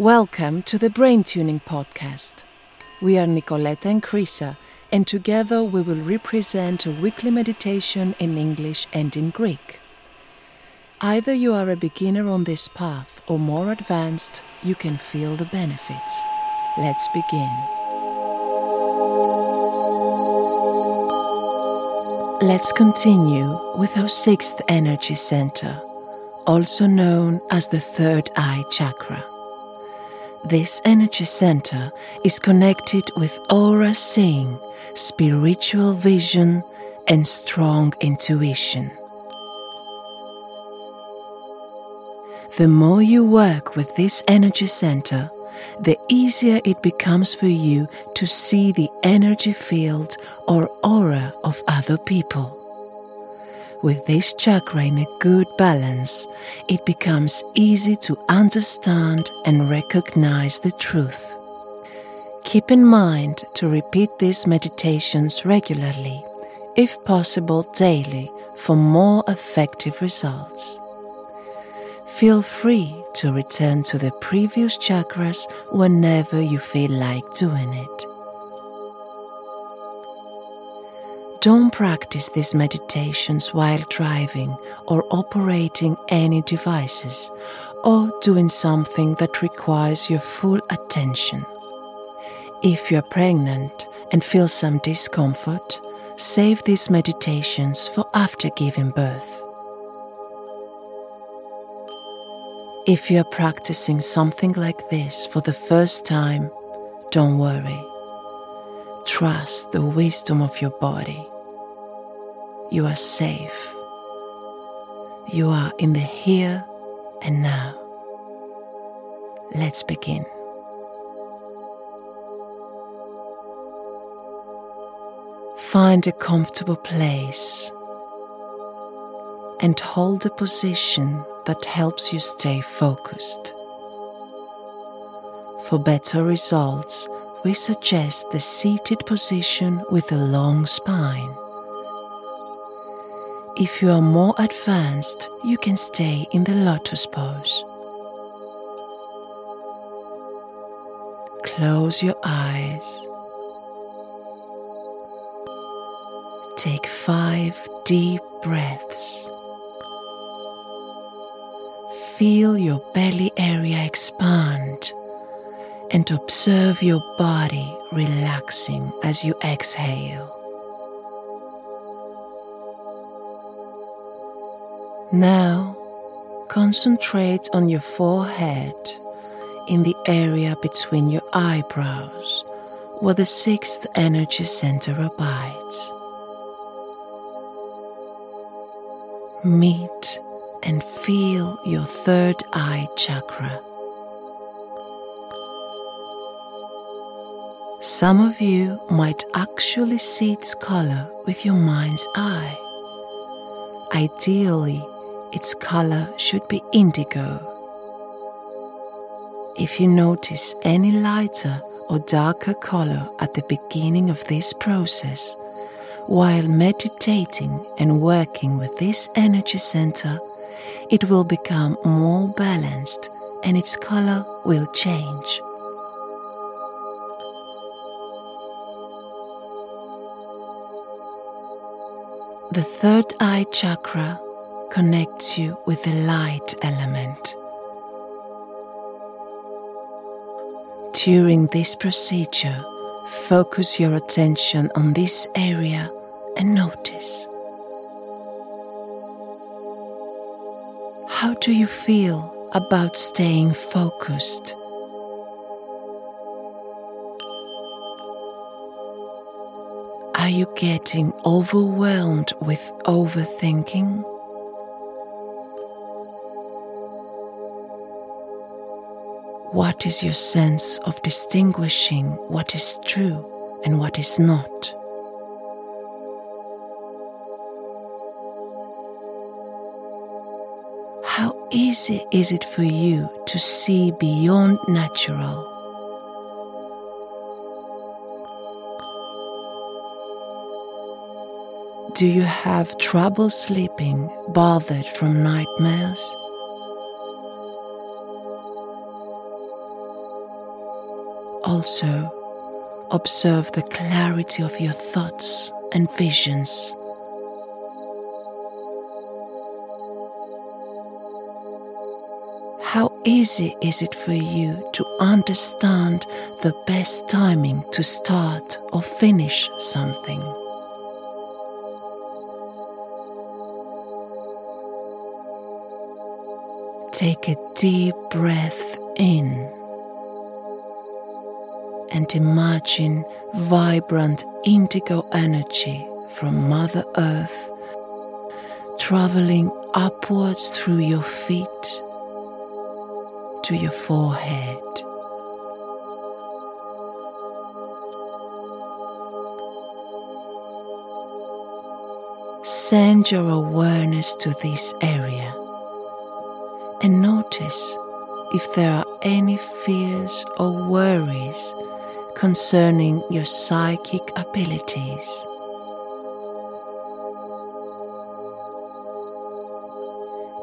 Welcome to the Brain Tuning Podcast. We are Nikoleta and Chryssa, and together we will represent a weekly meditation in English and in Greek. Either you are a beginner on this path or more advanced, you can feel the benefits. Let's begin. Let's continue with our sixth energy center, also known as the third eye chakra. This energy center is connected with aura seeing, spiritual vision, and strong intuition. The more you work with this energy center, the easier it becomes for you to see the energy field or aura of other people. With this chakra in a good balance, it becomes easy to understand and recognize the truth. Keep in mind to repeat these meditations regularly, if possible daily, for more effective results. Feel free to return to the previous chakras whenever you feel like doing it. Don't practice these meditations while driving or operating any devices or doing something that requires your full attention. If you're pregnant and feel some discomfort, save these meditations for after giving birth. If you're practicing something like this for the first time, don't worry. Trust the wisdom of your body. You are safe. You are in the here and now. Let's begin. Find a comfortable place and hold a position that helps you stay focused. For better results, we suggest the seated position with a long spine. If you are more advanced, you can stay in the lotus pose. Close your eyes. Take five deep breaths. Feel your belly area expand and observe your body relaxing as you exhale. Now, concentrate on your forehead in the area between your eyebrows where the sixth energy center abides. Meet and feel your third eye chakra. Some of you might actually see its color with your mind's eye. Ideally, its color should be indigo. If you notice any lighter or darker color at the beginning of this process, while meditating and working with this energy center, it will become more balanced and its color will change. The third eye chakra connects you with the light element. During this procedure, focus your attention on this area and notice. How do you feel about staying focused? Are you getting overwhelmed with overthinking? What is your sense of distinguishing what is true and what is not? How easy is it for you to see beyond natural? Do you have trouble sleeping, bothered from nightmares? Also, observe the clarity of your thoughts and visions. How easy is it for you to understand the best timing to start or finish something? Take a deep breath in and imagine vibrant indigo energy from Mother Earth traveling upwards through your feet to your forehead. Send your awareness to this area notice if there are any fears or worries concerning your psychic abilities.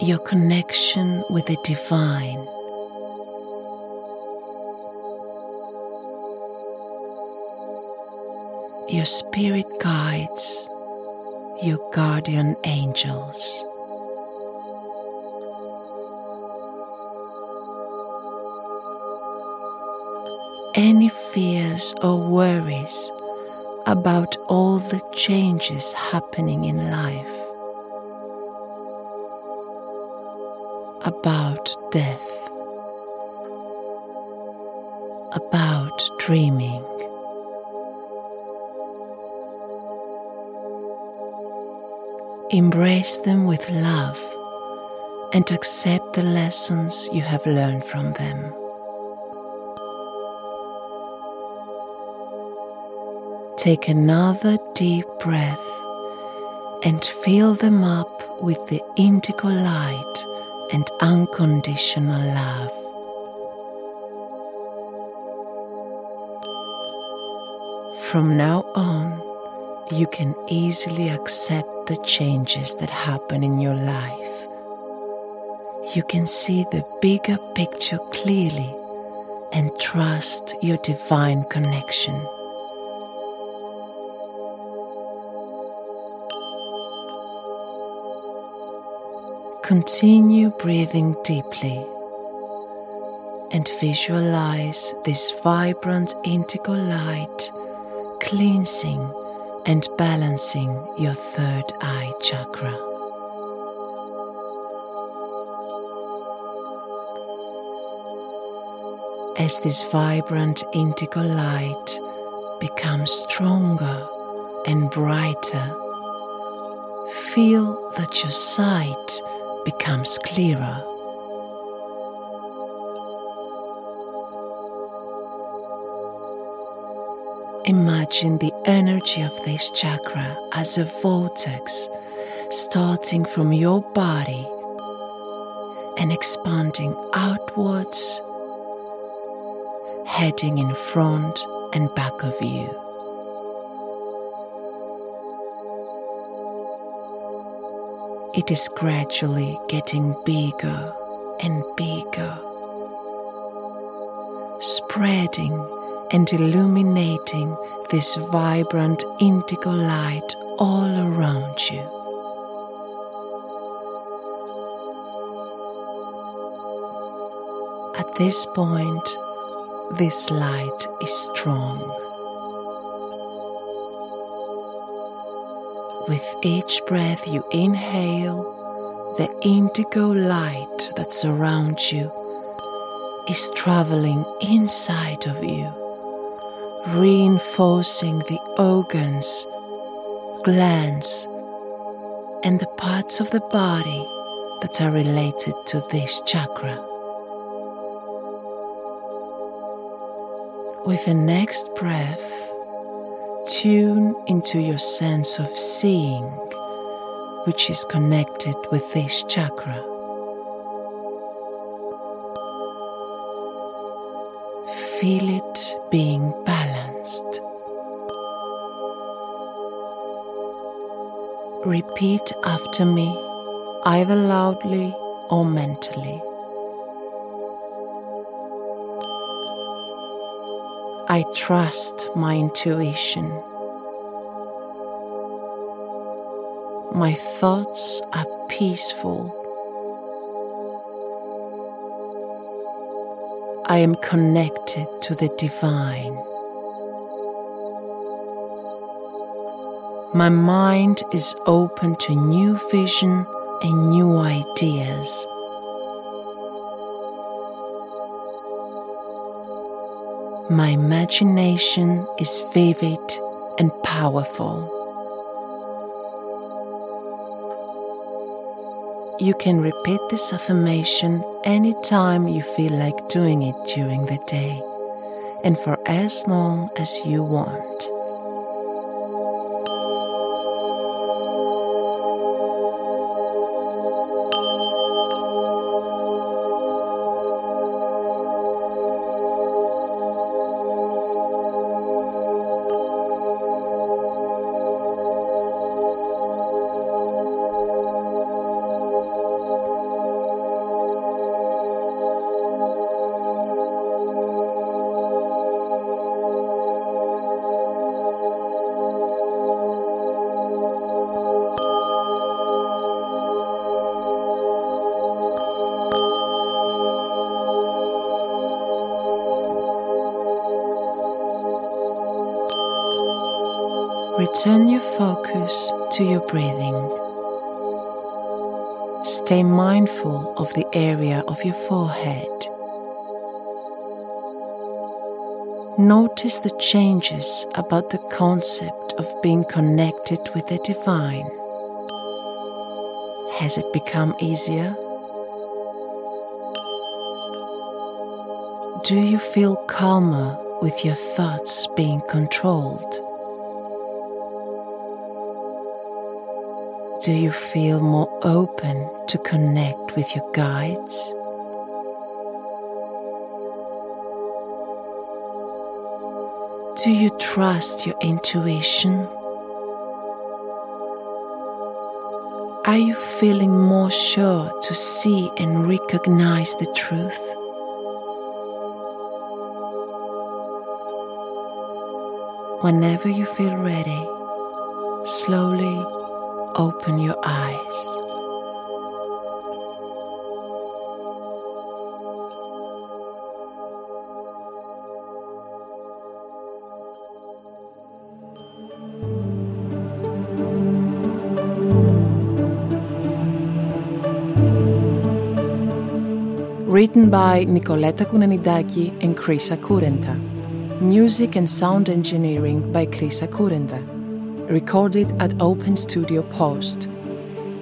Your connection with the divine. Your spirit guides, your guardian angels. Fears or worries about all the changes happening in life, about death, about dreaming. Embrace them with love and accept the lessons you have learned from them. Take another deep breath and fill them up with the indigo light and unconditional love. From now on, you can easily accept the changes that happen in your life. You can see the bigger picture clearly and trust your divine connection. Continue breathing deeply and visualize this vibrant indigo light cleansing and balancing your third eye chakra. As this vibrant indigo light becomes stronger and brighter, feel that your sight becomes clearer. Imagine the energy of this chakra as a vortex starting from your body and expanding outwards, heading in front and back of you. It is gradually getting bigger and bigger, spreading and illuminating this vibrant indigo light all around you. At this point, this light is strong. With each breath you inhale, the indigo light that surrounds you is traveling inside of you, reinforcing the organs, glands, and the parts of the body that are related to this chakra. With the next breath, tune into your sense of seeing, which is connected with this chakra. Feel it being balanced. Repeat after me, either loudly or mentally. I trust my intuition. My thoughts are peaceful. I am connected to the divine. My mind is open to new vision and new ideas. My imagination is vivid and powerful. You can repeat this affirmation anytime you feel like doing it during the day and for as long as you want. Return your focus to your breathing. Stay mindful of the area of your forehead. Notice the changes about the concept of being connected with the divine. Has it become easier? Do you feel calmer with your thoughts being controlled? Do you feel more open to connect with your guides? Do you trust your intuition? Are you feeling more sure to see and recognize the truth? Whenever you feel ready, slowly open your eyes. Written by Nikoleta Kounenidaki and Chryssa Kourenta. Music and sound engineering by Chryssa Kourenta recorded at Open Studio Post.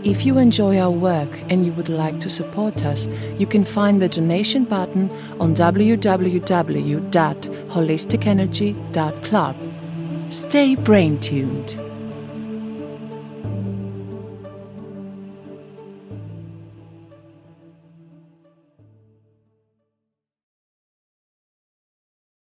If you enjoy our work and you would like to support us, you can find the donation button on www.holisticenergy.club. Stay brain tuned.